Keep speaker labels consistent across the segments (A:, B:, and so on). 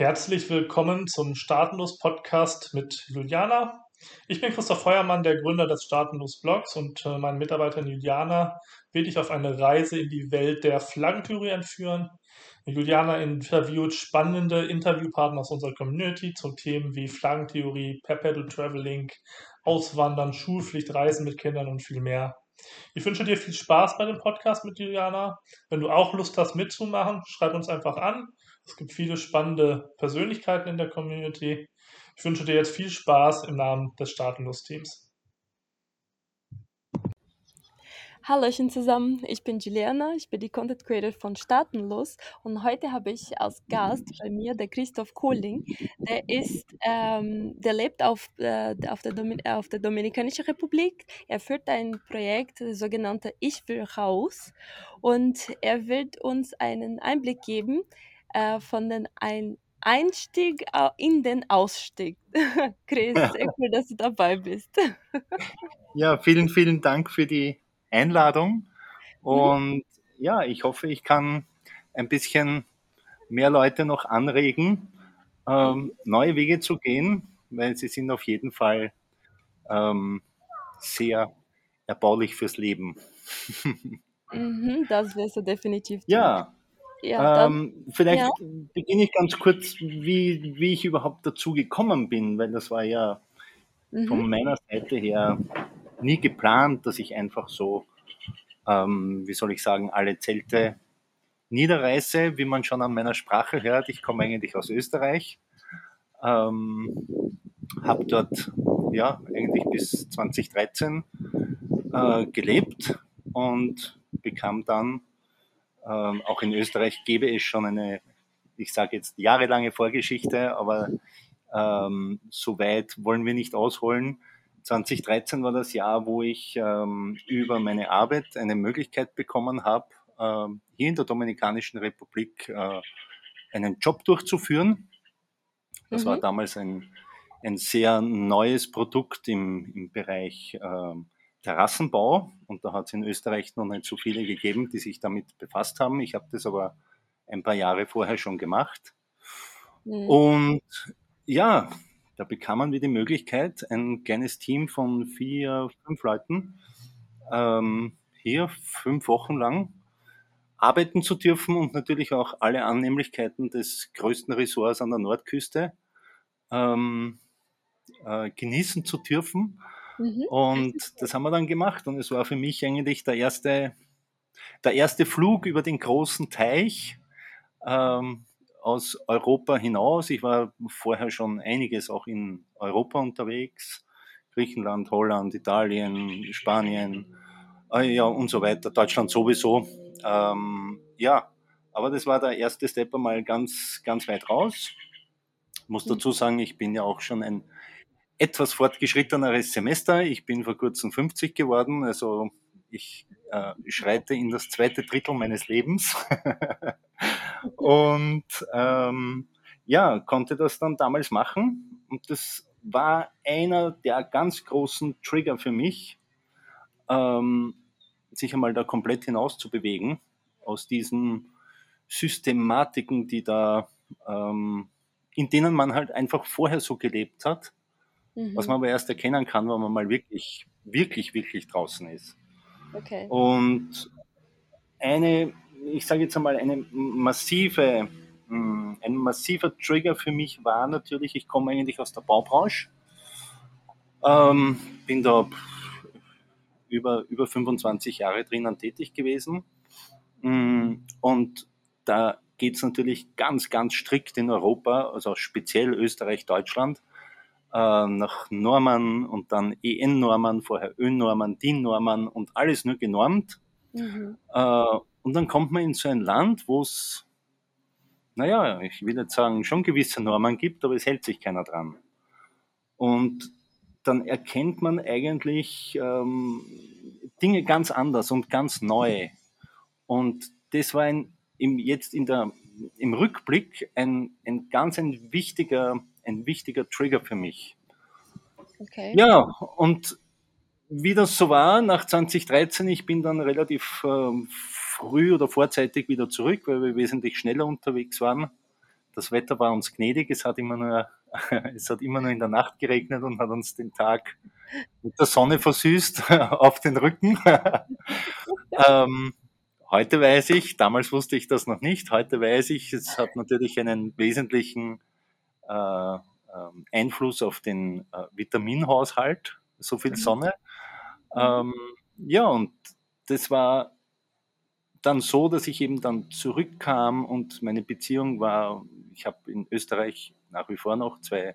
A: Herzlich willkommen zum Staatenlos Podcast mit Juliana. Ich bin Christoph Feuermann, der Gründer des Staatenlos Blogs und äh, meine Mitarbeiterin Juliana will dich auf eine Reise in die Welt der Flaggentheorie entführen. Juliana interviewt spannende Interviewpartner aus unserer Community zu Themen wie Flaggentheorie, Perpetual Traveling, Auswandern, Schulpflicht, Reisen mit Kindern und viel mehr. Ich wünsche dir viel Spaß bei dem Podcast mit Juliana. Wenn du auch Lust hast mitzumachen, schreib uns einfach an. Es gibt viele spannende Persönlichkeiten in der Community. Ich wünsche dir jetzt viel Spaß im Namen des Staatenlos-Teams.
B: Hallöchen zusammen, ich bin Juliana, ich bin die Content Creator von Staatenlos und heute habe ich als Gast bei mir der Christoph Kohling. Der ist, ähm, der lebt auf, äh, auf, der auf der Dominikanischen Republik. Er führt ein Projekt, das sogenannte Ich will raus und er wird uns einen Einblick geben äh, von den ein Einstieg in den Ausstieg. Chris, sehr cool, dass du dabei bist.
C: ja, vielen, vielen Dank für die Einladung. Mhm. Und mhm. ja, ich hoffe, ich kann ein bisschen mehr Leute noch anregen, ähm, neue Wege zu gehen, weil sie sind auf jeden Fall ähm, sehr erbaulich fürs Leben.
B: mhm, das wirst du definitiv.
C: Tun. Ja. Ja, ähm, vielleicht ja. beginne ich ganz kurz, wie, wie ich überhaupt dazu gekommen bin, weil das war ja mhm. von meiner Seite her nie geplant, dass ich einfach so, ähm, wie soll ich sagen, alle Zelte niederreiße, wie man schon an meiner Sprache hört. Ich komme eigentlich aus Österreich, ähm, habe dort ja eigentlich bis 2013 äh, gelebt und bekam dann ähm, auch in Österreich gäbe es schon eine, ich sage jetzt jahrelange Vorgeschichte, aber ähm, so weit wollen wir nicht ausholen. 2013 war das Jahr, wo ich ähm, über meine Arbeit eine Möglichkeit bekommen habe, ähm, hier in der Dominikanischen Republik äh, einen Job durchzuführen. Das mhm. war damals ein, ein sehr neues Produkt im, im Bereich äh, Terrassenbau und da hat es in Österreich noch nicht so viele gegeben, die sich damit befasst haben. Ich habe das aber ein paar Jahre vorher schon gemacht. Mhm. Und ja, da bekam man wir die Möglichkeit, ein kleines Team von vier, fünf Leuten ähm, hier fünf Wochen lang arbeiten zu dürfen und natürlich auch alle Annehmlichkeiten des größten Ressorts an der Nordküste ähm, äh, genießen zu dürfen. Mhm. Und das haben wir dann gemacht und es war für mich eigentlich der erste, der erste Flug über den großen Teich. Ähm, aus Europa hinaus. Ich war vorher schon einiges auch in Europa unterwegs. Griechenland, Holland, Italien, Spanien, äh, ja, und so weiter. Deutschland sowieso. Ähm, ja, aber das war der erste Step einmal ganz, ganz weit raus. Ich muss mhm. dazu sagen, ich bin ja auch schon ein etwas fortgeschritteneres Semester. Ich bin vor kurzem 50 geworden, also ich äh, schreite in das zweite Drittel meines Lebens. und ähm, ja, konnte das dann damals machen. Und das war einer der ganz großen Trigger für mich, ähm, sich einmal da komplett hinaus zu bewegen aus diesen Systematiken, die da, ähm, in denen man halt einfach vorher so gelebt hat, mhm. was man aber erst erkennen kann, wenn man mal wirklich, wirklich, wirklich draußen ist. Okay. Und eine, ich sage jetzt einmal, eine massive, hm, ein massiver Trigger für mich war natürlich, ich komme eigentlich aus der Baubranche, ähm, bin da über, über 25 Jahre drinnen tätig gewesen. Hm, und da geht es natürlich ganz, ganz strikt in Europa, also speziell Österreich, Deutschland, äh, nach Normen und dann EN-Normen, vorher Ö-Normen, DIN-Normen und alles nur genormt. Mhm. Äh, und dann kommt man in so ein Land, wo es, naja, ich will jetzt sagen, schon gewisse Normen gibt, aber es hält sich keiner dran. Und dann erkennt man eigentlich ähm, Dinge ganz anders und ganz neu. Und das war ein, im, jetzt in der, im Rückblick ein, ein ganz ein wichtiger ein wichtiger Trigger für mich. Okay. Ja, und wie das so war, nach 2013, ich bin dann relativ äh, früh oder vorzeitig wieder zurück, weil wir wesentlich schneller unterwegs waren. das Wetter war uns gnädig, es hat immer nur, es hat immer nur in der Nacht geregnet und hat uns den Tag mit der Sonne versüßt auf den Rücken. ähm, heute weiß ich, damals wusste ich das noch nicht, heute weiß ich, es hat natürlich einen wesentlichen Einfluss auf den äh, Vitaminhaushalt, so viel mhm. Sonne. Mhm. Ähm, ja, und das war dann so, dass ich eben dann zurückkam und meine Beziehung war, ich habe in Österreich nach wie vor noch zwei,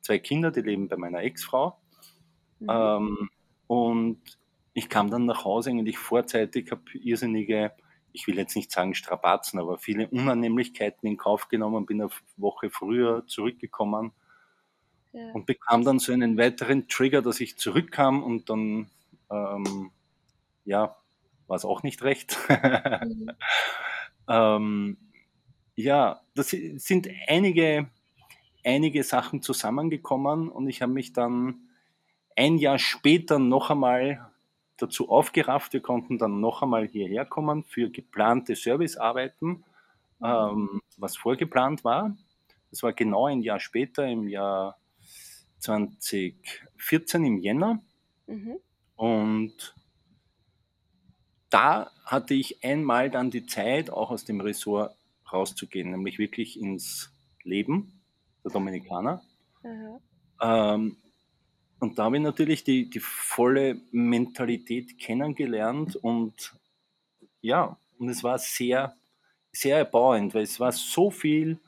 C: zwei Kinder, die leben bei meiner Ex-Frau. Mhm. Ähm, und ich kam dann nach Hause eigentlich vorzeitig, habe irrsinnige, ich will jetzt nicht sagen Strapazen, aber viele Unannehmlichkeiten in Kauf genommen, bin eine Woche früher zurückgekommen ja. und bekam dann so einen weiteren Trigger, dass ich zurückkam und dann, ähm, ja, war es auch nicht recht. mhm. ähm, ja, das sind einige, einige Sachen zusammengekommen und ich habe mich dann ein Jahr später noch einmal dazu aufgerafft. Wir konnten dann noch einmal hierher kommen für geplante Servicearbeiten, ähm, was vorgeplant war. Das war genau ein Jahr später, im Jahr 2014 im Jänner. Mhm. Und da hatte ich einmal dann die Zeit, auch aus dem Ressort rauszugehen, nämlich wirklich ins Leben der Dominikaner. Mhm. Ähm, und da habe ich natürlich die, die volle Mentalität kennengelernt und ja, und es war sehr, sehr erbauend, weil es war so viel,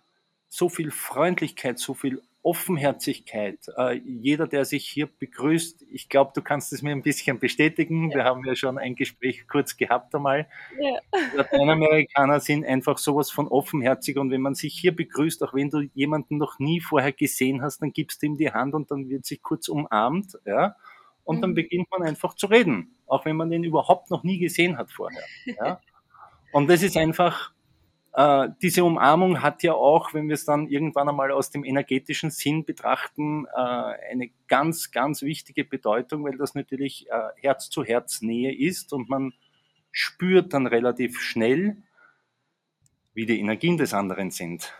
C: so viel Freundlichkeit, so viel Offenherzigkeit. Äh, jeder, der sich hier begrüßt, ich glaube, du kannst es mir ein bisschen bestätigen. Ja. Wir haben ja schon ein Gespräch kurz gehabt einmal. Ja. Lateinamerikaner sind einfach sowas von offenherzig und wenn man sich hier begrüßt, auch wenn du jemanden noch nie vorher gesehen hast, dann gibst du ihm die Hand und dann wird sich kurz umarmt, ja. Und mhm. dann beginnt man einfach zu reden, auch wenn man den überhaupt noch nie gesehen hat vorher. Ja. Und das ist einfach, äh, diese Umarmung hat ja auch, wenn wir es dann irgendwann einmal aus dem energetischen Sinn betrachten, äh, eine ganz, ganz wichtige Bedeutung, weil das natürlich äh, Herz zu Herz Nähe ist und man spürt dann relativ schnell, wie die Energien des anderen sind.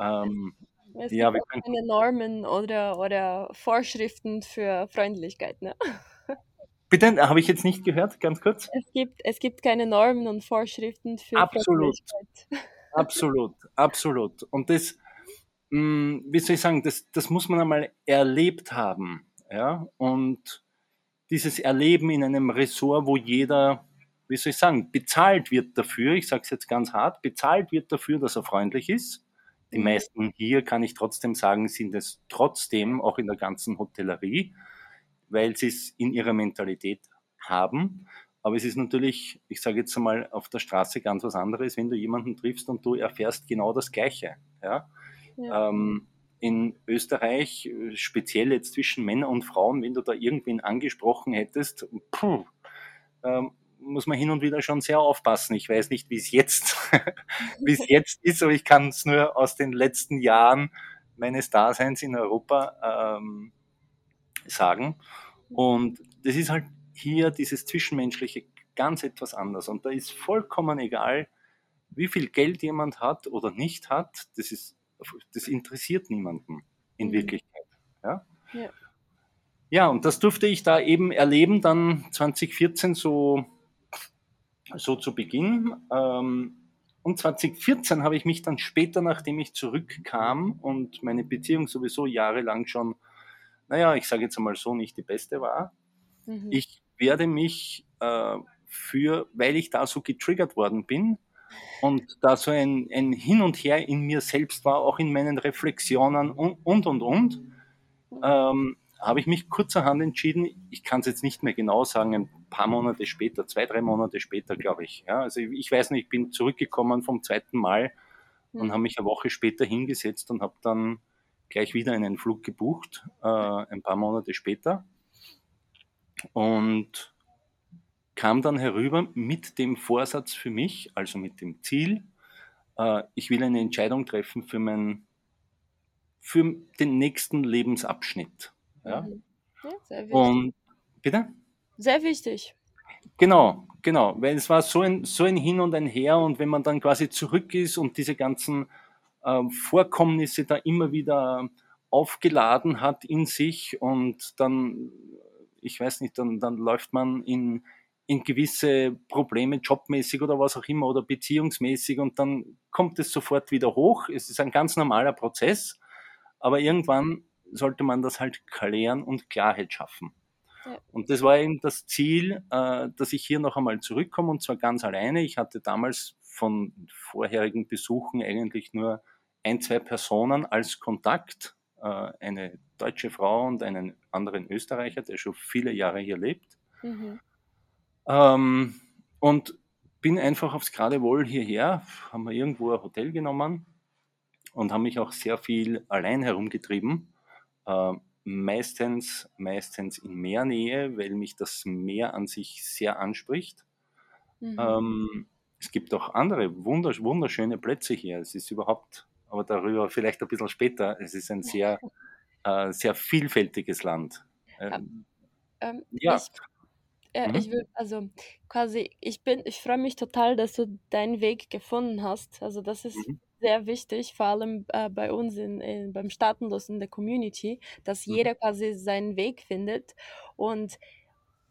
C: Ähm,
B: es ja, gibt keine Normen oder, oder Vorschriften für Freundlichkeit. Ne?
C: Bitte, habe ich jetzt nicht gehört, ganz kurz?
B: Es gibt, es gibt keine Normen und Vorschriften für
C: Absolut. Absolut, absolut. Und das, mh, hm, wie soll ich sagen, das, das muss man einmal erlebt haben. Ja? Und dieses Erleben in einem Ressort, wo jeder, wie soll ich sagen, bezahlt wird dafür, ich sage es jetzt ganz hart, bezahlt wird dafür, dass er freundlich ist. Die mhm. meisten hier, kann ich trotzdem sagen, sind es trotzdem, auch in der ganzen Hotellerie weil sie es in ihrer Mentalität haben. Aber es ist natürlich, ich sage jetzt einmal, auf der Straße ganz was anderes, wenn du jemanden triffst und du erfährst genau das Gleiche. Ja? ja. Ähm, in Österreich, speziell jetzt zwischen Männern und Frauen, wenn du da irgendwen angesprochen hättest, puh, ähm, muss man hin und wieder schon sehr aufpassen. Ich weiß nicht, wie es jetzt, wie es jetzt ist, aber ich kann es nur aus den letzten Jahren meines Daseins in Europa ähm, sagen. Und das ist halt hier dieses Zwischenmenschliche ganz etwas anders. Und da ist vollkommen egal, wie viel Geld jemand hat oder nicht hat. Das, ist, das interessiert niemanden in mhm. Wirklichkeit. Ja? ja? Ja. und das durfte ich da eben erleben, dann 2014 so, so zu Beginn. Ähm, und 2014 habe ich mich dann später, nachdem ich zurückkam und meine Beziehung sowieso jahrelang schon naja, ich sage jetzt einmal so, nicht die beste war. Mhm. Ich werde mich äh, für, weil ich da so getriggert worden bin und da so ein, ein Hin und Her in mir selbst war, auch in meinen Reflexionen und, und, und, und ähm, habe ich mich kurzerhand entschieden, ich kann es jetzt nicht mehr genau sagen, ein paar Monate später, zwei, drei Monate später, glaube ich. Ja, also ich weiß nicht, ich bin zurückgekommen vom zweiten Mal und mhm. habe mich eine Woche später hingesetzt und habe dann gleich wieder einen Flug gebucht, äh, ein paar Monate später. Und kam dann herüber mit dem Vorsatz für mich, also mit dem Ziel, äh, ich will eine Entscheidung treffen für, mein, für den nächsten Lebensabschnitt. Ja? Mhm. ja sehr wichtig. Und bitte?
B: Sehr wichtig.
C: Genau, genau, weil es war so ein, so ein Hin und ein Her und wenn man dann quasi zurück ist und diese ganzen Vorkommnisse da immer wieder aufgeladen hat in sich und dann, ich weiß nicht, dann, dann läuft man in, in gewisse Probleme jobmäßig oder was auch immer oder beziehungsmäßig und dann kommt es sofort wieder hoch. Es ist ein ganz normaler Prozess, aber irgendwann sollte man das halt klären und Klarheit schaffen. Ja. Und das war eben das Ziel, äh, dass ich hier noch einmal zurückkomme und zwar ganz alleine. Ich hatte damals von vorherigen Besuchen eigentlich nur ein, zwei Personen als Kontakt äh, eine deutsche Frau und einen anderen Österreicher, der schon viele Jahre hier lebt. Mhm. Ähm, und bin einfach aufs Geradewohl hierher, haben wir irgendwo ein Hotel genommen und haben mich auch sehr viel allein herumgetrieben. Äh, meistens, meistens in Meernähe, weil mich das Meer an sich sehr anspricht. Mhm. Ähm, es gibt auch andere wunderschöne Plätze hier. Es ist überhaupt aber darüber vielleicht ein bisschen später. Es ist ein sehr, äh, sehr vielfältiges Land.
B: Ähm, ähm, ja. Ich, äh, mhm. ich will, also quasi, ich bin, ich freue mich total, dass du deinen Weg gefunden hast. Also das ist mhm. sehr wichtig, vor allem äh, bei uns in, in, beim Staatenlos in der Community, dass mhm. jeder quasi seinen Weg findet. Und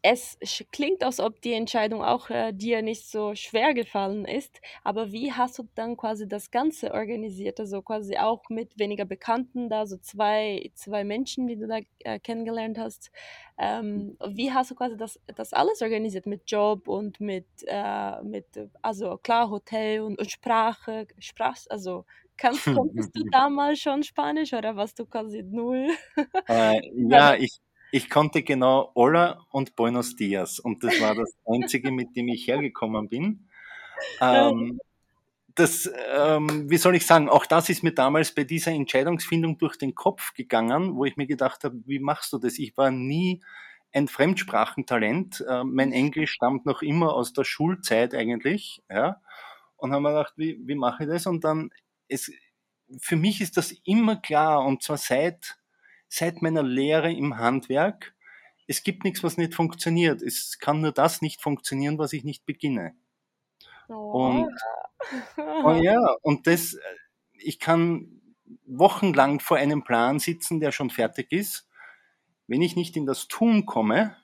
B: es klingt, als ob die Entscheidung auch äh, dir nicht so schwer gefallen ist, aber wie hast du dann quasi das Ganze organisiert? Also quasi auch mit weniger Bekannten da, so zwei, zwei Menschen, die du da äh, kennengelernt hast. Ähm, wie hast du quasi das, das alles organisiert mit Job und mit, äh, mit also klar, Hotel und, und Sprache, Sprach, also Kannst, konntest du damals schon Spanisch oder warst du quasi null?
C: Äh, ja, ich, ich konnte genau Hola und Buenos Dias und das war das einzige, mit dem ich hergekommen bin. Ähm, das, ähm, wie soll ich sagen, auch das ist mir damals bei dieser Entscheidungsfindung durch den Kopf gegangen, wo ich mir gedacht habe, wie machst du das? Ich war nie ein Fremdsprachentalent. Äh, mein Englisch stammt noch immer aus der Schulzeit eigentlich, ja. Und haben mir gedacht, wie, wie mache ich das? Und dann, es, für mich ist das immer klar, und zwar seit seit meiner Lehre im Handwerk, es gibt nichts, was nicht funktioniert. Es kann nur das nicht funktionieren, was ich nicht beginne. Oh. Und, oh ja, und das, ich kann wochenlang vor einem Plan sitzen, der schon fertig ist. Wenn ich nicht in das Tun komme,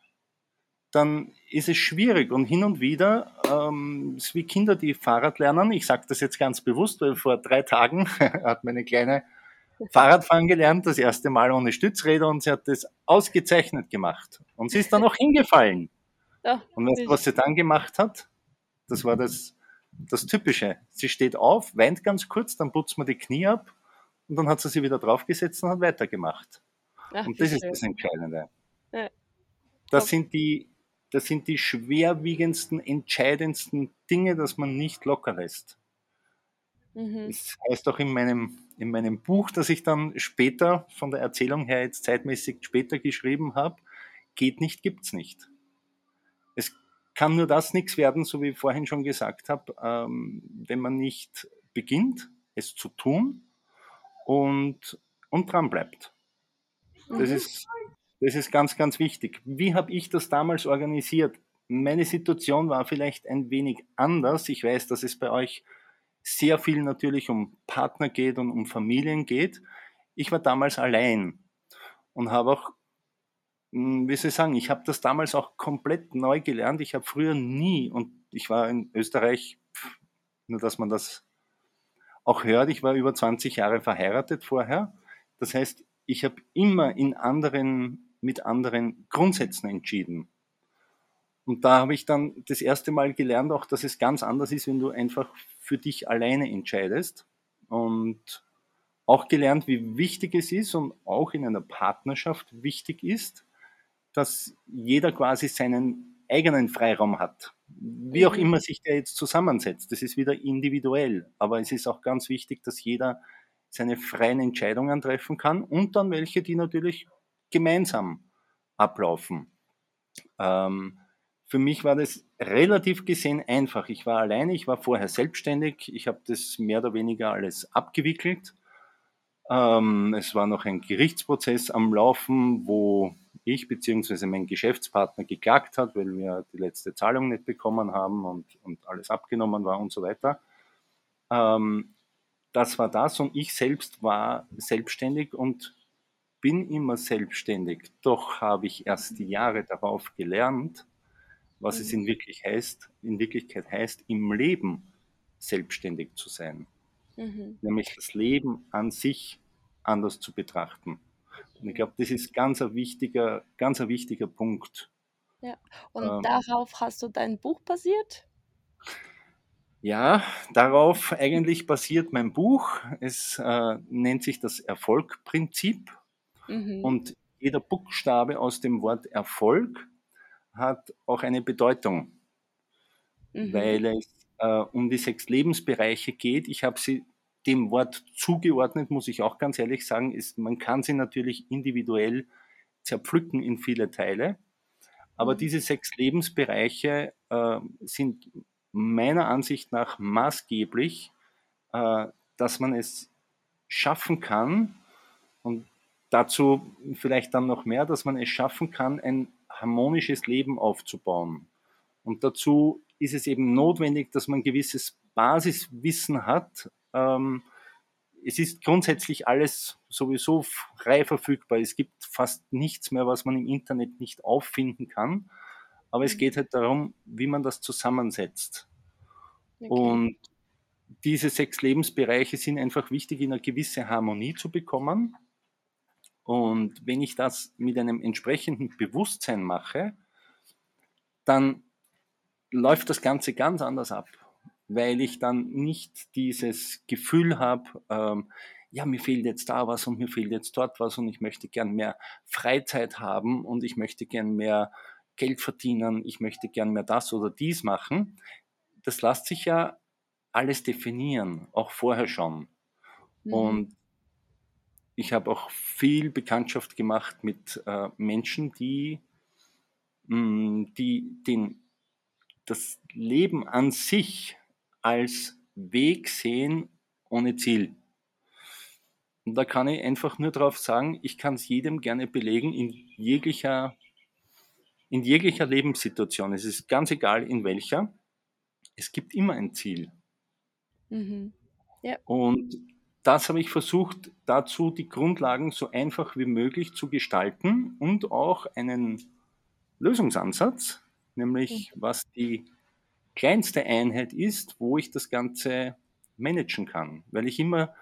C: dann ist es schwierig. Und hin und wieder, ähm, ist wie Kinder, die Fahrrad lernen. Ich sage das jetzt ganz bewusst, weil vor drei Tagen hat meine kleine Fahrradfahren gelernt, das erste Mal ohne Stützräder und sie hat das ausgezeichnet gemacht. Und sie ist dann auch hingefallen. Ja, und weißt was sie dann gemacht hat? Das war das, das Typische. Sie steht auf, weint ganz kurz, dann putzt man die Knie ab und dann hat sie sie wieder draufgesetzt und hat weitergemacht. Ach, und das ist das Entscheidende. Ja. Das sind die, das sind die schwerwiegendsten, entscheidendsten Dinge, dass man nicht locker lässt. Mhm. Das heißt auch in meinem, in meinem Buch, das ich dann später, von der Erzählung her jetzt zeitmäßig später geschrieben habe, geht nicht, gibt's nicht. Es kann nur das nichts werden, so wie ich vorhin schon gesagt habe, ähm, wenn man nicht beginnt, es zu tun und, und dran bleibt. Das, mhm. ist, das ist ganz, ganz wichtig. Wie habe ich das damals organisiert? Meine Situation war vielleicht ein wenig anders. Ich weiß, dass es bei euch sehr viel natürlich um Partner geht und um Familien geht. Ich war damals allein und habe auch, hm, wie soll ich sagen, ich habe das damals auch komplett neu gelernt. Ich habe früher nie, und ich war in Österreich, nur dass man das auch hört, ich war über 20 Jahre verheiratet vorher. Das heißt, ich habe immer in anderen, mit anderen Grundsätzen entschieden. Und da habe ich dann das erste Mal gelernt, auch dass es ganz anders ist, wenn du einfach für dich alleine entscheidest. Und auch gelernt, wie wichtig es ist und auch in einer Partnerschaft wichtig ist, dass jeder quasi seinen eigenen Freiraum hat. Wie auch mhm. immer sich der jetzt zusammensetzt. Das ist wieder individuell. Aber es ist auch ganz wichtig, dass jeder seine freien Entscheidungen treffen kann und dann welche, die natürlich gemeinsam ablaufen. Ähm, für mich war das relativ gesehen einfach. Ich war alleine, ich war vorher selbstständig, ich habe das mehr oder weniger alles abgewickelt. Ähm, es war noch ein Gerichtsprozess am Laufen, wo ich bzw. mein Geschäftspartner geklagt hat, weil wir die letzte Zahlung nicht bekommen haben und, und alles abgenommen war und so weiter. Ähm, das war das und ich selbst war selbstständig und bin immer selbstständig. Doch habe ich erst die Jahre darauf gelernt, was es in, mhm. wirklich heißt, in Wirklichkeit heißt, im Leben selbstständig zu sein. Mhm. Nämlich das Leben an sich anders zu betrachten. Und ich glaube, das ist ganz ein wichtiger, ganz ein wichtiger Punkt.
B: Ja, und ähm, darauf hast du dein Buch basiert?
C: Ja, darauf eigentlich basiert mein Buch. Es äh, nennt sich das Erfolgprinzip. Mhm. Und jeder Buchstabe aus dem Wort Erfolg hat auch eine Bedeutung, mhm. weil es äh, um die sechs Lebensbereiche geht. Ich habe sie dem Wort zugeordnet, muss ich auch ganz ehrlich sagen, ist, man kann sie natürlich individuell zerpflücken in viele Teile. Aber mhm. diese sechs Lebensbereiche äh, sind meiner Ansicht nach maßgeblich, äh, dass man es schaffen kann, und dazu vielleicht dann noch mehr, dass man es schaffen kann, ein harmonisches Leben aufzubauen. Und dazu ist es eben notwendig, dass man gewisses Basiswissen hat. Ähm, es ist grundsätzlich alles sowieso frei verfügbar. Es gibt fast nichts mehr, was man im Internet nicht auffinden kann. Aber es mhm. geht halt darum, wie man das zusammensetzt. Okay. Und diese sechs Lebensbereiche sind einfach wichtig, in eine gewisse Harmonie zu bekommen. Und wenn ich das mit einem entsprechenden Bewusstsein mache, dann läuft das Ganze ganz anders ab, weil ich dann nicht dieses Gefühl habe, ähm, ja, mir fehlt jetzt da was und mir fehlt jetzt dort was und ich möchte gern mehr Freizeit haben und ich möchte gern mehr Geld verdienen, ich möchte gern mehr das oder dies machen. Das lässt sich ja alles definieren, auch vorher schon. Mhm. Und ich habe auch viel Bekanntschaft gemacht mit äh, Menschen, die, mh, mm, die den, das Leben an sich als Weg sehen ohne Ziel. Und da kann ich einfach nur darauf sagen, ich kann es jedem gerne belegen, in jeglicher, in jeglicher Lebenssituation. Es ist ganz egal in welcher. Es gibt immer ein Ziel. Mhm. Ja. Und das habe ich versucht, dazu die Grundlagen so einfach wie möglich zu gestalten und auch einen Lösungsansatz, nämlich mhm. was die kleinste Einheit ist, wo ich das Ganze managen kann. Weil ich immer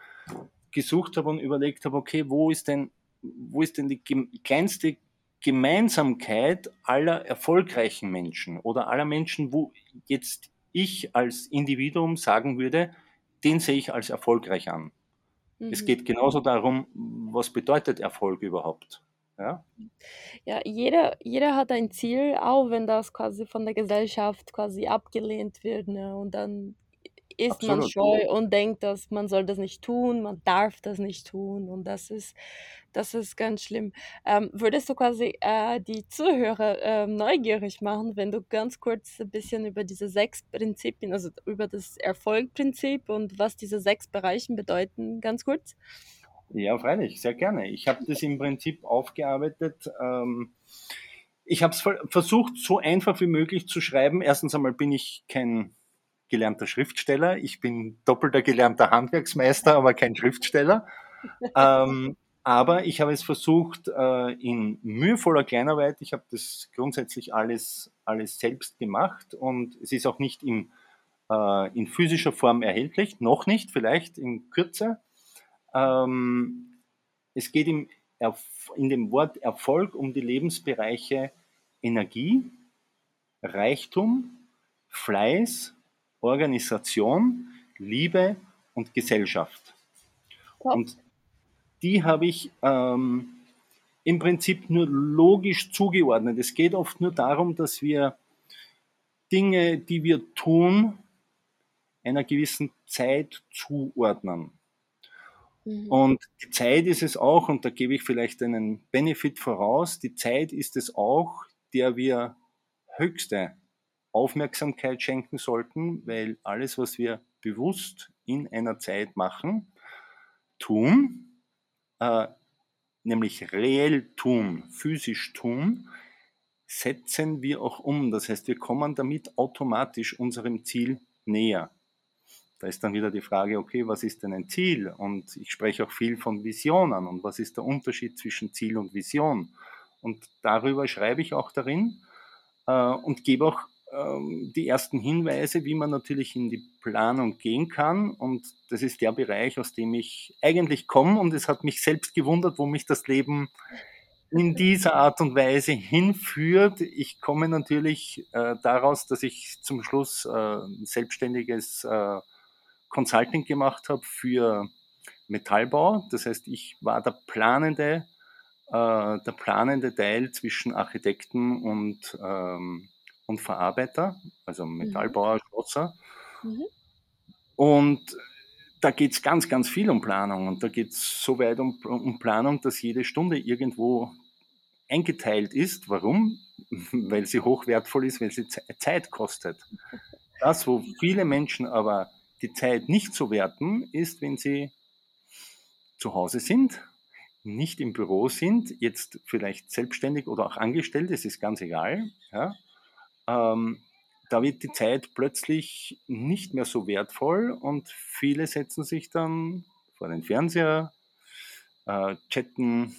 C: gesucht habe und überlegt habe, okay, wo ist denn, wo ist denn die kleinste Gemeinsamkeit aller erfolgreichen Menschen oder aller Menschen, wo jetzt ich als Individuum sagen würde, den sehe ich als erfolgreich an. Es mhm. geht genauso darum, was bedeutet Erfolg überhaupt. Ja,
B: ja jeder, jeder hat ein Ziel, auch wenn das quasi von der Gesellschaft quasi abgelehnt wird. Ne? Und dann ist Absolut. man scheu und denkt, dass man soll das nicht tun, man darf das nicht tun. Und das ist das ist ganz schlimm. Ähm, würdest du quasi äh, die Zuhörer äh, neugierig machen, wenn du ganz kurz ein bisschen über diese sechs Prinzipien, also über das Erfolgprinzip und was diese sechs Bereiche bedeuten, ganz kurz?
C: Ja, freilich, sehr gerne. Ich habe das im Prinzip aufgearbeitet. Ähm, ich habe es versucht, so einfach wie möglich zu schreiben. Erstens einmal bin ich kein gelernter Schriftsteller. Ich bin doppelter gelernter Handwerksmeister, aber kein Schriftsteller. ähm, aber ich habe es versucht äh, in mühevoller Kleinarbeit. Ich habe das grundsätzlich alles, alles selbst gemacht und es ist auch nicht im, äh, in physischer Form erhältlich, noch nicht, vielleicht in Kürze. Ähm, es geht im, in dem Wort Erfolg um die Lebensbereiche Energie, Reichtum, Fleiß, Organisation, Liebe und Gesellschaft. Und die habe ich ähm, im Prinzip nur logisch zugeordnet. Es geht oft nur darum, dass wir Dinge, die wir tun, einer gewissen Zeit zuordnen. Mhm. Und die Zeit ist es auch, und da gebe ich vielleicht einen Benefit voraus, die Zeit ist es auch, der wir höchste Aufmerksamkeit schenken sollten, weil alles, was wir bewusst in einer Zeit machen, tun, äh, nämlich reell tun, physisch tun, setzen wir auch um. Das heißt, wir kommen damit automatisch unserem Ziel näher. da ist dann wieder die Frage, okay, was ist denn ein Ziel? Und ich spreche auch viel von Visionen und was ist der Unterschied zwischen Ziel und Vision? Und darüber schreibe ich auch darin äh, und gebe auch die ersten Hinweise, wie man natürlich in die Planung gehen kann. Und das ist der Bereich, aus dem ich eigentlich komme. Und es hat mich selbst gewundert, wo mich das Leben in dieser Art und Weise hinführt. Ich komme natürlich äh, daraus, dass ich zum Schluss äh, ein selbstständiges äh, Consulting gemacht habe für Metallbau. Das heißt, ich war der planende, äh, der planende Teil zwischen Architekten und ähm, und Verarbeiter, also mhm. Metallbauer, Schlosser. Mhm. Und da geht es ganz, ganz viel um Planung. Und da geht es so weit um, um Planung, dass jede Stunde irgendwo eingeteilt ist. Warum? Weil sie hochwertvoll ist, weil sie Zeit kostet. Das, wo viele Menschen aber die Zeit nicht so werten, ist, wenn sie zu Hause sind, nicht im Büro sind, jetzt vielleicht selbstständig oder auch angestellt, es ist ganz egal, ja, ähm, da wird die Zeit plötzlich nicht mehr so wertvoll und viele setzen sich dann vor den Fernseher, äh, chatten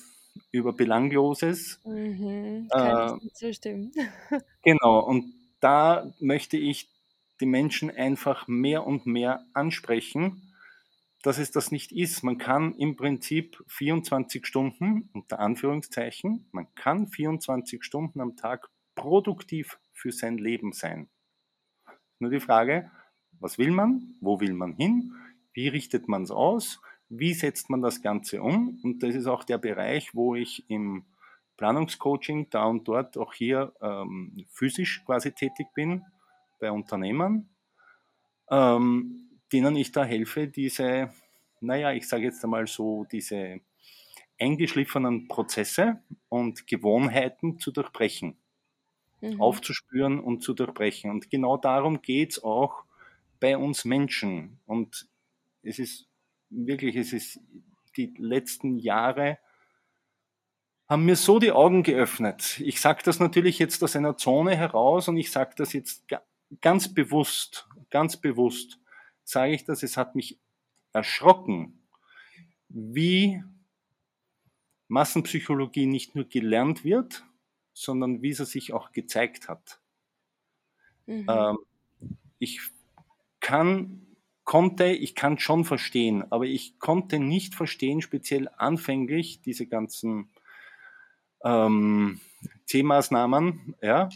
C: über Belangloses.
B: Mhm, kann äh, ich zustimmen.
C: genau, und da möchte ich die Menschen einfach mehr und mehr ansprechen, dass es das nicht ist. Man kann im Prinzip 24 Stunden, unter Anführungszeichen, man kann 24 Stunden am Tag produktiv für sein Leben sein. Nur die Frage, was will man, wo will man hin, wie richtet man es aus, wie setzt man das Ganze um? Und das ist auch der Bereich, wo ich im Planungscoaching da und dort auch hier ähm, physisch quasi tätig bin bei Unternehmern, ähm, denen ich da helfe, diese, naja, ich sage jetzt einmal so, diese eingeschliffenen Prozesse und Gewohnheiten zu durchbrechen mhm. aufzuspüren und zu durchbrechen. Und genau darum geht es auch bei uns Menschen. Und es ist wirklich, es ist die letzten Jahre haben mir so die Augen geöffnet. Ich sage das natürlich jetzt aus einer Zone heraus und ich sage das jetzt ganz bewusst, ganz bewusst, sage ich das, es hat mich erschrocken, wie Massenpsychologie nicht nur gelernt wird, sondern wie sie sich auch gezeigt hat. Mhm. Ähm, ich kann, konnte, ich kann schon verstehen, aber ich konnte nicht verstehen, speziell anfänglich, diese ganzen ähm, C-Maßnahmen, ja,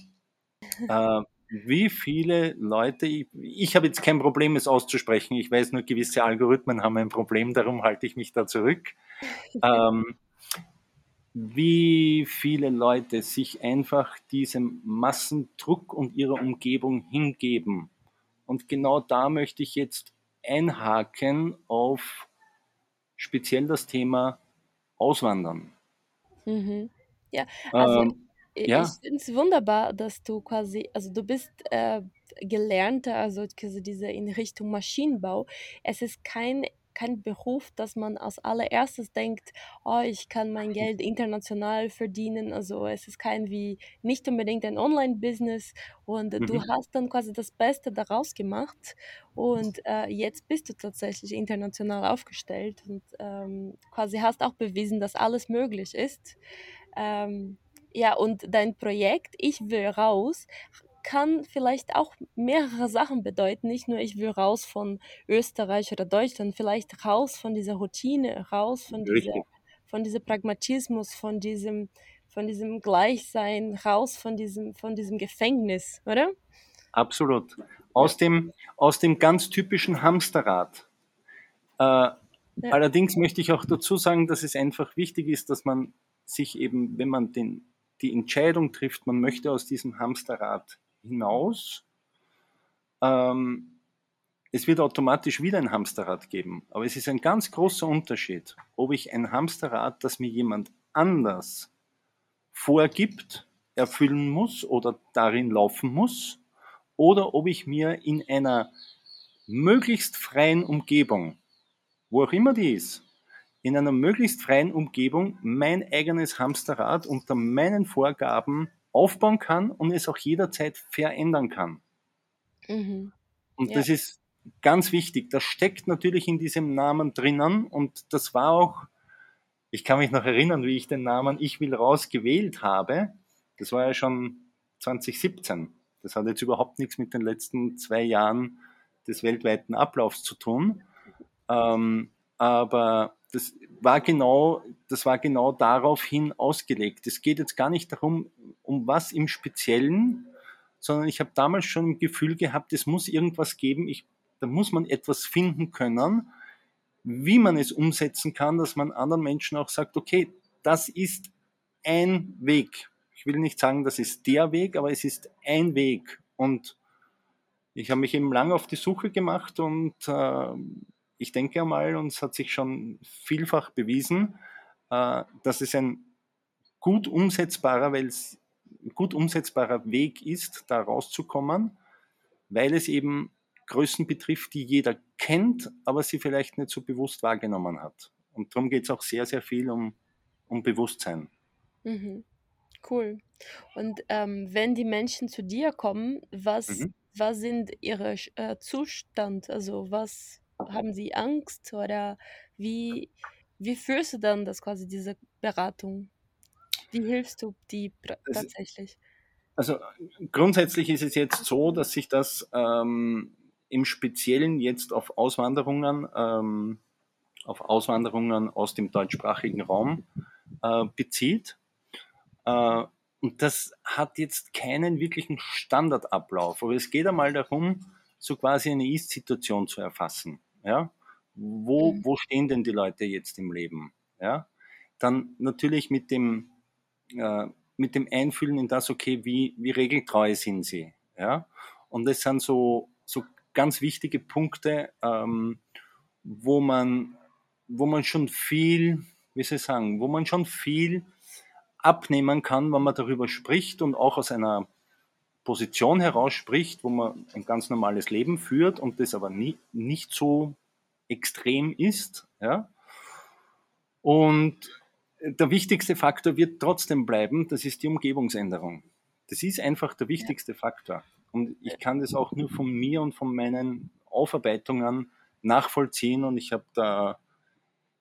C: äh, wie viele Leute, ich, ich habe jetzt kein Problem, es auszusprechen, ich weiß nur, gewisse Algorithmen haben ein Problem, darum halte ich mich da zurück. ähm, wie viele Leute sich einfach diesem Massendruck und ihrer Umgebung hingeben. Und genau da möchte ich jetzt einhaken auf speziell das Thema Auswandern.
B: Mhm. Ja, also ähm, ja. ich finde es wunderbar, dass du quasi, also du bist äh, gelernter, also diese in Richtung Maschinenbau. Es ist kein kein Beruf, dass man als allererstes denkt, oh, ich kann mein Geld international verdienen. Also es ist kein wie nicht unbedingt ein Online-Business und mhm. du hast dann quasi das Beste daraus gemacht und äh, jetzt bist du tatsächlich international aufgestellt und ähm, quasi hast auch bewiesen, dass alles möglich ist. Ähm, ja, und dein Projekt Ich will raus kann vielleicht auch mehrere Sachen bedeuten. Nicht nur, ich will raus von Österreich oder Deutschland, vielleicht raus von dieser Routine, raus von dieser, von diesem Pragmatismus, von diesem, von diesem Gleichsein, raus von diesem, von diesem Gefängnis, oder?
C: Absolut. Aus dem, aus dem ganz typischen Hamsterrad. Äh, ja. Allerdings möchte ich auch dazu sagen, dass es einfach wichtig ist, dass man sich eben, wenn man den, die Entscheidung trifft, man möchte aus diesem Hamsterrad hinaus. Ähm, es wird automatisch wieder ein Hamsterrad geben. Aber es ist ein ganz großer Unterschied, ob ich ein Hamsterrad, das mir jemand anders vorgibt, erfüllen muss oder darin laufen muss, oder ob ich mir in einer möglichst freien Umgebung, wo auch immer die ist, in einer möglichst freien Umgebung mein eigenes Hamsterrad unter meinen Vorgaben aufbauen kann und es auch jederzeit verändern kann. Mhm. Und ja. das ist ganz wichtig, das steckt natürlich in diesem Namen drinnen und das war auch, ich kann mich noch erinnern, wie ich den Namen Ich will raus gewählt habe. Das war ja schon 2017. Das hat jetzt überhaupt nichts mit den letzten zwei Jahren des weltweiten Ablaufs zu tun. Ähm, aber das war genau, das war genau daraufhin ausgelegt. Es geht jetzt gar nicht darum, um was im Speziellen, sondern ich habe damals schon ein Gefühl gehabt, es muss irgendwas geben, ich, da muss man etwas finden können, wie man es umsetzen kann, dass man anderen Menschen auch sagt, okay, das ist ein Weg. Ich will nicht sagen, das ist der Weg, aber es ist ein Weg. Und ich habe mich eben lange auf die Suche gemacht und äh, ich denke einmal, und es hat sich schon vielfach bewiesen, äh, dass es ein gut umsetzbarer, weil es gut umsetzbarer Weg ist, da rauszukommen, weil es eben Größen betrifft, die jeder kennt, aber sie vielleicht nicht so bewusst wahrgenommen hat. Und darum geht es auch sehr, sehr viel um, um Bewusstsein.
B: Mhm. Cool. Und ähm, wenn die Menschen zu dir kommen, was, mhm. was sind ihre äh, Zustand? Also was haben sie Angst oder wie, wie führst du dann das quasi diese Beratung? Wie hilfst du die tatsächlich?
C: Also grundsätzlich ist es jetzt so, dass sich das ähm, im Speziellen jetzt auf Auswanderungen, ähm, auf Auswanderungen aus dem deutschsprachigen Raum äh, bezieht. Äh, und das hat jetzt keinen wirklichen Standardablauf, aber es geht einmal darum, so quasi eine Ist-Situation zu erfassen. Ja? Wo, mhm. wo stehen denn die Leute jetzt im Leben? Ja? Dann natürlich mit dem, äh, mit dem Einfühlen in das, okay, wie, wie regeltreu sind sie? Ja? Und das sind so, so ganz wichtige Punkte, ähm, wo, man, wo man schon viel, wie soll ich sagen, wo man schon viel abnehmen kann, wenn man darüber spricht und auch aus einer Position heraus spricht, wo man ein ganz normales Leben führt und das aber nie, nicht so extrem ist. Ja? Und der wichtigste Faktor wird trotzdem bleiben, das ist die Umgebungsänderung. Das ist einfach der wichtigste. Faktor. Und ich kann das auch nur von mir und von meinen Aufarbeitungen nachvollziehen und ich habe da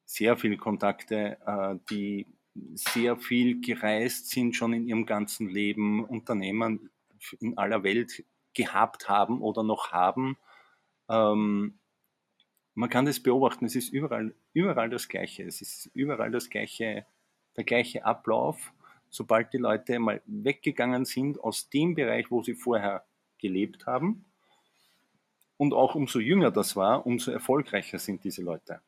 C: sehr viele Kontakte, äh, die sehr viel gereist sind, schon in ihrem ganzen Leben, Unternehmen in aller Welt gehabt haben oder noch haben. Ähm, man kann das beobachten, es ist überall, überall das Gleiche. Es ist überall das gleiche, der gleiche Ablauf. Sobald die Leute mal weggegangen sind aus dem Bereich, wo sie vorher gelebt haben, und auch umso jünger das war, umso erfolgreicher sind diese Leute.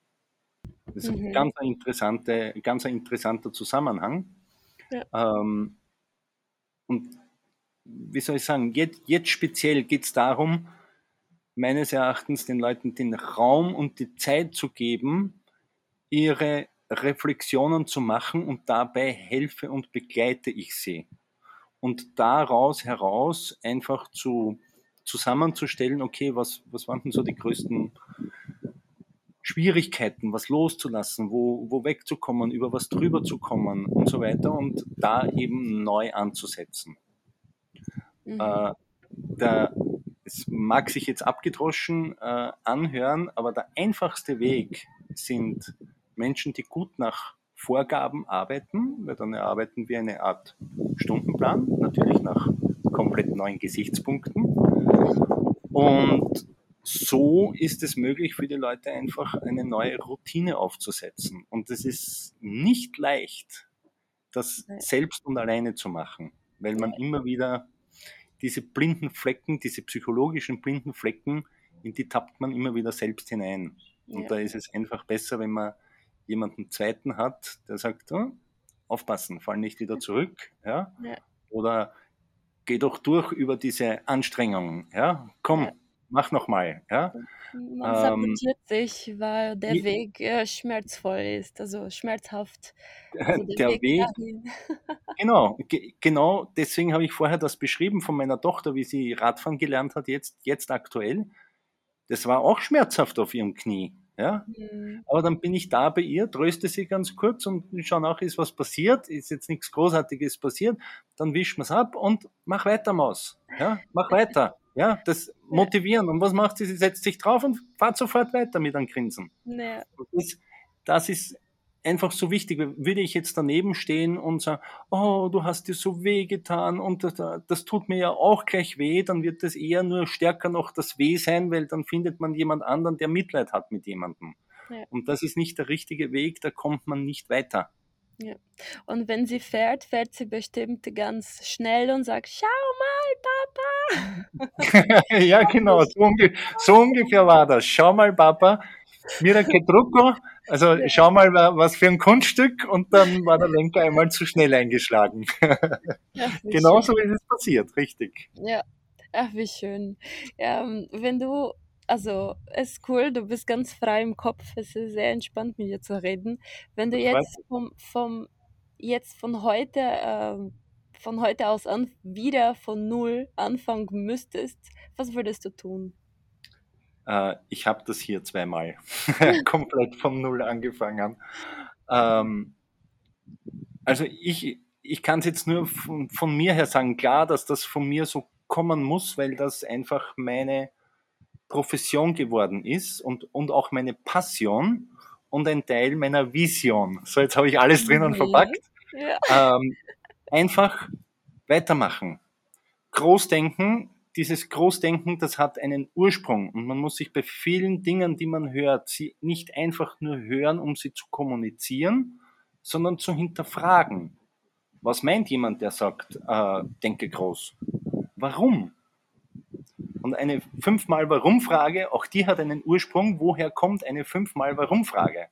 C: Das ist mhm. ein ganz, interessante, ganz interessanter Zusammenhang. Ja. Ähm, und wie soll ich sagen, jetzt, jetzt speziell geht es darum, meines Erachtens den Leuten den Raum und die Zeit zu geben, ihre Reflexionen zu machen und dabei helfe und begleite ich sie. Und daraus heraus einfach zu zusammenzustellen, okay, was, was waren denn so die größten Schwierigkeiten, was loszulassen, wo, wo wegzukommen, über was drüber zu kommen und so weiter und da eben neu anzusetzen. Mhm. Äh, der, es mag sich jetzt abgedroschen äh, anhören, aber der einfachste Weg sind Menschen, die gut nach Vorgaben arbeiten, weil dann erarbeiten wir eine Art Stundenplan, natürlich nach komplett neuen Gesichtspunkten. Und so ist es möglich für die Leute einfach eine neue Routine aufzusetzen. Und es ist nicht leicht, das selbst und alleine zu machen, weil man immer wieder diese blinden Flecken, diese psychologischen blinden Flecken, in die tappt man immer wieder selbst hinein. Und ja. da ist es einfach besser, wenn man jemanden zweiten hat, der sagt, oh, aufpassen, fall nicht wieder zurück. Ja? ja? Oder geh doch durch über diese Anstrengungen. Ja? Komm, ja. Mach nochmal. Ja?
B: Man sabotiert ähm, sich, weil der ich, Weg äh, schmerzvoll ist, also schmerzhaft.
C: Also der, der, Weg, Weg genau, ge genau deswegen habe ich vorher das beschrieben von meiner Tochter, wie sie Radfahren gelernt hat, jetzt, jetzt aktuell. Das war auch schmerzhaft auf ihrem Knie. Ja? Mhm. Aber dann bin ich da bei ihr, tröste sie ganz kurz und schau nach, ist was passiert, ist jetzt nichts Großartiges passiert, dann wischen wir es ab und mach weiter, Maus. Ja? Mach weiter. Ja, das motivieren. Und was macht sie? Sie setzt sich drauf und fährt sofort weiter mit einem Grinsen.
B: Ja.
C: Das, das ist einfach so wichtig. Würde ich jetzt daneben stehen und sagen, oh, du hast dir so weh getan und das, das, tut mir ja auch gleich weh, dann wird das eher nur stärker noch das Weh sein, weil dann findet man jemand anderen, der Mitleid hat mit jemandem. Ja. Und das ist nicht der richtige Weg, da kommt man nicht weiter.
B: Ja. Und wenn sie fährt, fährt sie bestimmt ganz schnell und sagt, schau mal,
C: Papa. ja, genau, so, unge so, ungefähr war das. Schau mal, Papa, mira que truco. Also schau mal, was für ein Kunststück. Und dann war der Lenker einmal zu schnell eingeschlagen. Genau so ist es passiert, richtig.
B: Ja, ach, wie schön. Ja, ähm, wenn du also es ist cool, du bist ganz frei im Kopf, es ist sehr entspannt mit dir zu reden. Wenn du jetzt vom, vom jetzt von heute äh, von heute aus an wieder von null anfangen müsstest, was würdest du tun?
C: Äh, ich habe das hier zweimal komplett von null angefangen. Ähm, also ich, ich kann es jetzt nur von, von mir her sagen, klar, dass das von mir so kommen muss, weil das einfach meine Profession geworden ist und, und auch meine Passion und ein Teil meiner Vision. So, jetzt habe ich alles drinnen mhm. verpackt. Ja. Ähm, einfach weitermachen. Großdenken, dieses Großdenken, das hat einen Ursprung und man muss sich bei vielen Dingen, die man hört, sie nicht einfach nur hören, um sie zu kommunizieren, sondern zu hinterfragen. Was meint jemand, der sagt, äh, denke groß? Warum? Und eine fünfmal Warum-Frage, auch die hat einen Ursprung. Woher kommt eine fünfmal Warum-Frage?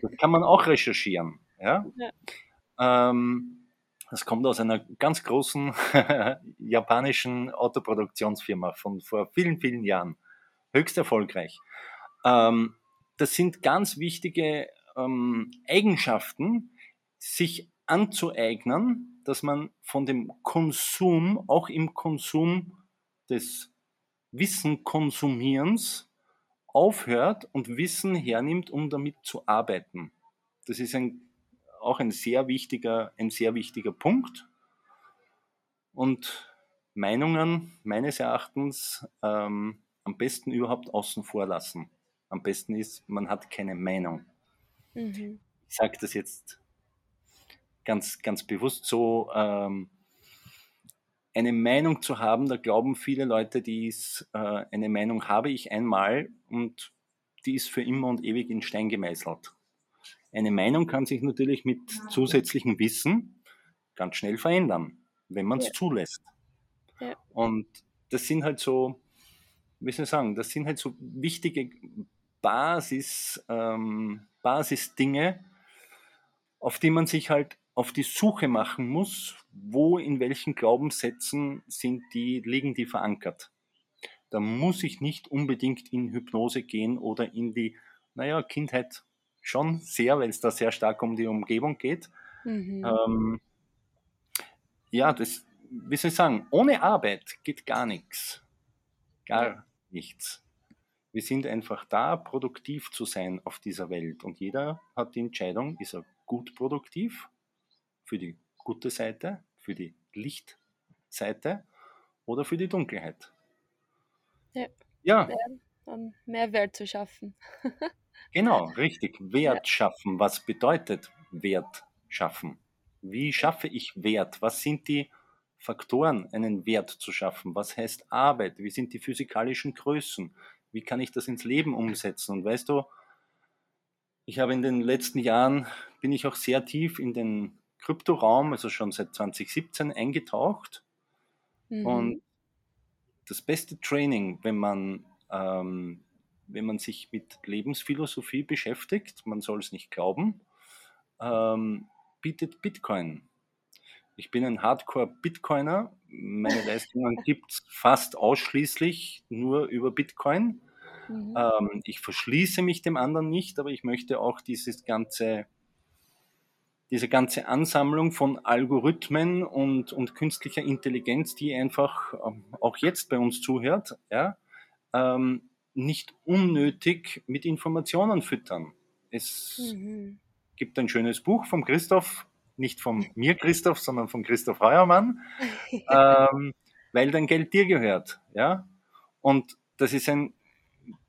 C: Das kann man auch recherchieren. Ja? ja. Ähm, das kommt aus einer ganz großen japanischen Autoproduktionsfirma von vor vielen, vielen Jahren. Höchst erfolgreich. Ähm, das sind ganz wichtige ähm, Eigenschaften, sich anzueignen, dass man von dem Konsum, auch im Konsum des Wissenkonsumierens aufhört und Wissen hernimmt, um damit zu arbeiten. Das ist ein, auch ein sehr, wichtiger, ein sehr wichtiger Punkt. Und Meinungen meines Erachtens ähm, am besten überhaupt außen vor lassen. Am besten ist, man hat keine Meinung. Mhm. Ich sage das jetzt ganz, ganz bewusst so. Ähm, eine Meinung zu haben, da glauben viele Leute, die ist, äh, eine Meinung habe ich einmal und die ist für immer und ewig in Stein gemeißelt. Eine Meinung kann sich natürlich mit zusätzlichem Wissen ganz schnell verändern, wenn man es ja. zulässt. Ja. Und das sind halt so, wie soll ich sagen, das sind halt so wichtige Basis, ähm, Basisdinge, auf die man sich halt auf die Suche machen muss, wo in welchen Glaubenssätzen sind die, liegen die verankert. Da muss ich nicht unbedingt in Hypnose gehen oder in die, naja, Kindheit schon sehr, weil es da sehr stark um die Umgebung geht. Mhm. Ähm, ja, das, wie soll ich sagen, ohne Arbeit geht gar nichts. Gar nichts. Wir sind einfach da, produktiv zu sein auf dieser Welt. Und jeder hat die Entscheidung, ist er gut produktiv für die gute Seite, für die Lichtseite oder für die Dunkelheit.
B: Ja. ja. Um mehr Wert zu schaffen.
C: genau, richtig. Wert schaffen. Was bedeutet Wert schaffen? Wie schaffe ich Wert? Was sind die Faktoren, einen Wert zu schaffen? Was heißt Arbeit? Wie sind die physikalischen Größen? Wie kann ich das ins Leben umsetzen? Und weißt du, ich habe in den letzten Jahren, bin ich auch sehr tief in den Kryptoraum, also schon seit 2017 eingetaucht. Mhm. Und das beste Training, wenn man, ähm, wenn man sich mit Lebensphilosophie beschäftigt, man soll es nicht glauben, ähm, bietet Bitcoin. Ich bin ein Hardcore-Bitcoiner. Meine Leistungen gibt es fast ausschließlich nur über Bitcoin. Mhm. Ähm, ich verschließe mich dem anderen nicht, aber ich möchte auch dieses ganze diese ganze Ansammlung von Algorithmen und, und künstlicher Intelligenz, die einfach ähm, auch jetzt bei uns zuhört, ja, ähm, nicht unnötig mit Informationen füttern. Es mhm. gibt ein schönes Buch vom Christoph, nicht von mir Christoph, sondern von Christoph Heuermann. ähm, weil dein Geld dir gehört. Ja? Und das ist ein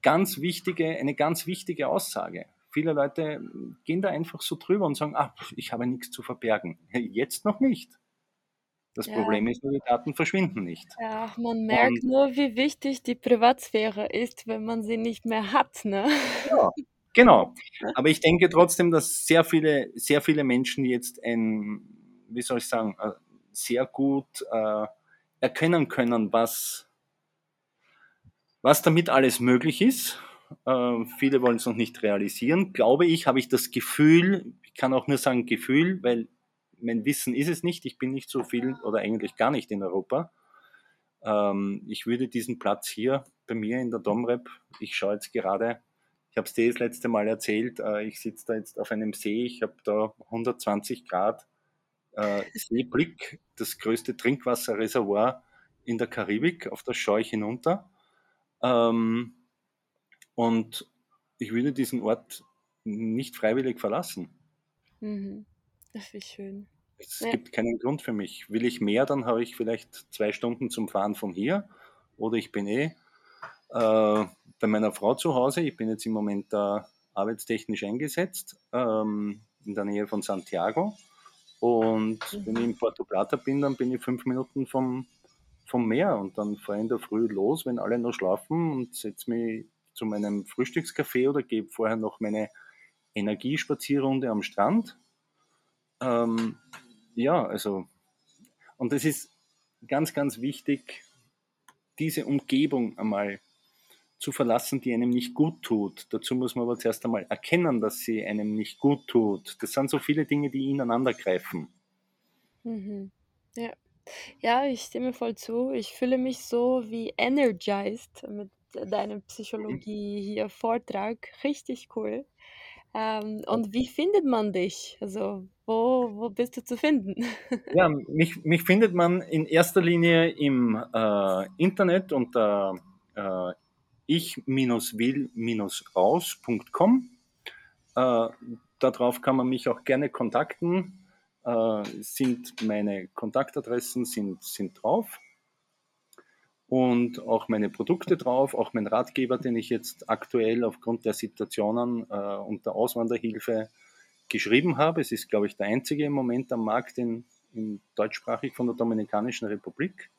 C: ganz wichtige, eine ganz wichtige Aussage. Viele Leute gehen da einfach so drüber und sagen, ach, ich habe nichts zu verbergen. Jetzt noch nicht. Das ja. Problem ist nur, die Daten verschwinden nicht.
B: Ja, man merkt und, nur, wie wichtig die Privatsphäre ist, wenn man sie nicht mehr hat. Ne?
C: Ja, genau. Aber ich denke trotzdem, dass sehr viele, sehr viele Menschen jetzt ein, wie soll ich sagen, äh, sehr gut äh, erkennen können, was, was damit alles möglich ist. Äh, viele wollen es noch nicht realisieren. Glaube ich, habe ich das Gefühl, ich kann auch nur sagen Gefühl, weil mein Wissen ist es nicht. Ich bin nicht so viel oder eigentlich gar nicht in Europa. Ähm, ich würde diesen Platz hier bei mir in der Domrep, ich schaue jetzt gerade, ich habe es dir das letzte Mal erzählt, äh, ich sitze da jetzt auf einem See, ich habe da 120 Grad äh, Seeblick, das größte Trinkwasserreservoir in der Karibik, auf das schaue ich hinunter. Ähm, und ich würde diesen Ort nicht freiwillig verlassen.
B: Mhm. Das ist schön.
C: Es ja. gibt keinen Grund für mich. Will ich mehr, dann habe ich vielleicht zwei Stunden zum Fahren von hier. Oder ich bin eh äh, bei meiner Frau zu Hause. Ich bin jetzt im Moment da arbeitstechnisch eingesetzt, ähm, in der Nähe von Santiago. Und mhm. wenn ich in Porto Plata bin, dann bin ich fünf Minuten vom, vom Meer und dann fahre ich in der Früh los, wenn alle noch schlafen und setze mich zu meinem Frühstückscafé oder gebe vorher noch meine Energiespazierrunde am Strand. Ähm, ja, also, und es ist ganz, ganz wichtig, diese Umgebung einmal zu verlassen, die einem nicht gut tut. Dazu muss man aber zuerst einmal erkennen, dass sie einem nicht gut tut. Das sind so viele Dinge, die ineinander greifen.
B: Mhm. Ja. ja, ich stimme voll zu. Ich fühle mich so wie energized mit deinem Psychologie hier Vortrag. Richtig cool. Ähm, und wie findet man dich? Also, wo, wo bist du zu finden?
C: Ja, mich, mich findet man in erster Linie im äh, Internet unter äh, ich-will-raus.com. Äh, darauf kann man mich auch gerne kontakten. Äh, sind meine Kontaktadressen sind, sind drauf und auch meine Produkte drauf, auch mein Ratgeber, den ich jetzt aktuell aufgrund der Situationen äh, und der Auswanderhilfe geschrieben habe. Es ist, glaube ich, der einzige im Moment am Markt in, in deutschsprachig von der Dominikanischen Republik.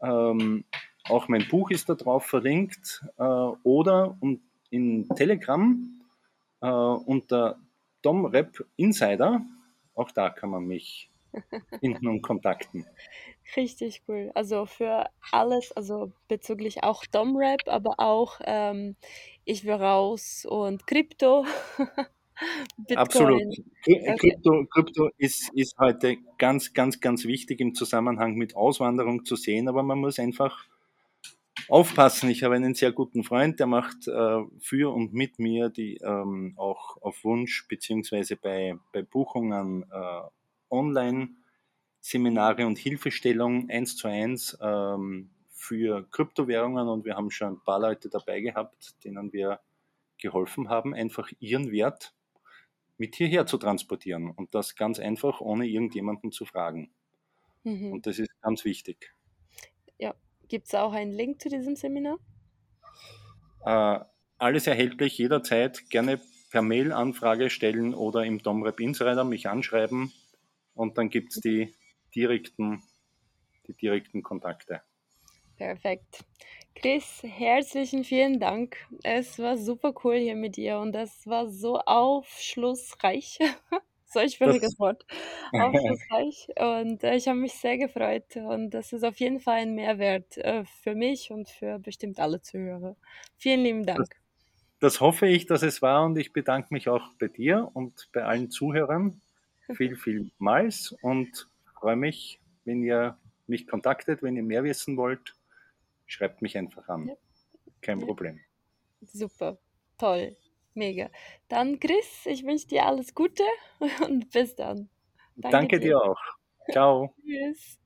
C: Ähm, auch mein Buch ist da drauf verlinkt äh, oder um, in Telegram äh, unter DomRep Insider. Auch da kann man mich finden und kontakten.
B: Richtig cool. Also für alles, also bezüglich auch Dom-Rap, aber auch ähm, Ich will raus und Krypto.
C: Absolut. Krypto, Krypto ist, ist heute ganz, ganz, ganz wichtig im Zusammenhang mit Auswanderung zu sehen, aber man muss einfach aufpassen. Ich habe einen sehr guten Freund, der macht äh, für und mit mir die ähm, auch auf Wunsch beziehungsweise bei, bei Buchungen äh, online Seminare und Hilfestellung eins zu eins ähm, für Kryptowährungen und wir haben schon ein paar Leute dabei gehabt, denen wir geholfen haben, einfach ihren Wert mit hierher zu transportieren und das ganz einfach, ohne irgendjemanden zu fragen. Mhm. Und das ist ganz wichtig.
B: Ja, gibt es auch einen Link zu diesem Seminar?
C: Äh, alles erhältlich jederzeit, gerne per Mail Anfrage stellen oder im Domrep Insider mich anschreiben und dann gibt es die direkten, die direkten Kontakte.
B: Perfekt. Chris, herzlichen vielen Dank. Es war super cool hier mit dir und es war so aufschlussreich. Solch schwieriges Wort. Aufschlussreich. Und äh, ich habe mich sehr gefreut. Und das ist auf jeden Fall ein Mehrwert äh, für mich und für bestimmt alle Zuhörer. Vielen lieben Dank.
C: Das, das hoffe ich, dass es war. Und ich bedanke mich auch bei dir und bei allen Zuhörern viel, vielmals. Und freue mich, wenn ihr mich kontaktet, wenn ihr mehr wissen wollt. Schreibt mich einfach an. Ja. Kein. Problem.
B: Super, toll, mega. Dann Chris, ich wünsche dir alles Gute und bis dann.
C: Danke, Danke dir. dir auch. Ciao. Tschüss.